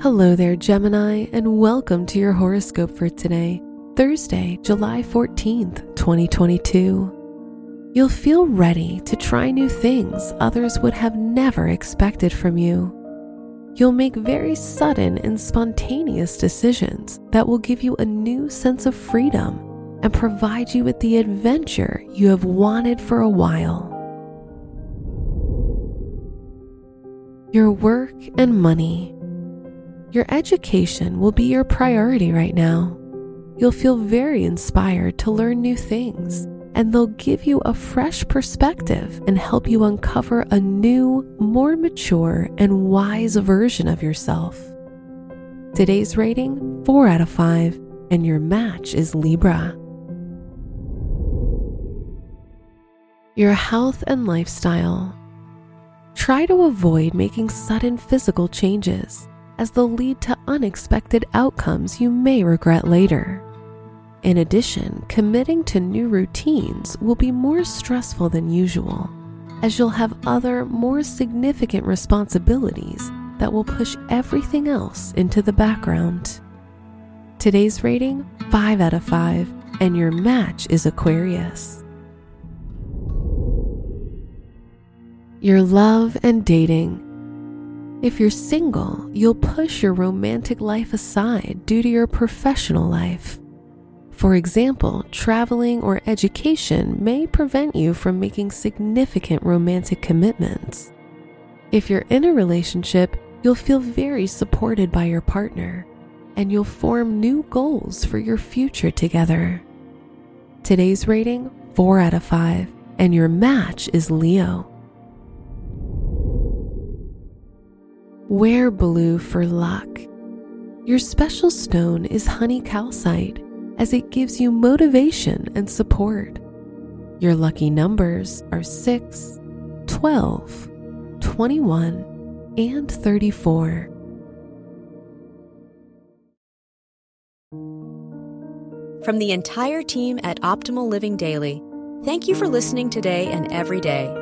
Hello there, Gemini, and welcome to your horoscope for today, Thursday, July 14th, 2022. You'll feel ready to try new things others would have never expected from you. You'll make very sudden and spontaneous decisions that will give you a new sense of freedom and provide you with the adventure you have wanted for a while. Your work and money. Your education will be your priority right now. You'll feel very inspired to learn new things, and they'll give you a fresh perspective and help you uncover a new, more mature, and wise version of yourself. Today's rating 4 out of 5, and your match is Libra. Your health and lifestyle. Try to avoid making sudden physical changes as they'll lead to unexpected outcomes you may regret later. In addition, committing to new routines will be more stressful than usual, as you'll have other, more significant responsibilities that will push everything else into the background. Today's rating 5 out of 5, and your match is Aquarius. Your love and dating. If you're single, you'll push your romantic life aside due to your professional life. For example, traveling or education may prevent you from making significant romantic commitments. If you're in a relationship, you'll feel very supported by your partner, and you'll form new goals for your future together. Today's rating 4 out of 5, and your match is Leo. Wear blue for luck. Your special stone is honey calcite as it gives you motivation and support. Your lucky numbers are 6, 12, 21, and 34. From the entire team at Optimal Living Daily, thank you for listening today and every day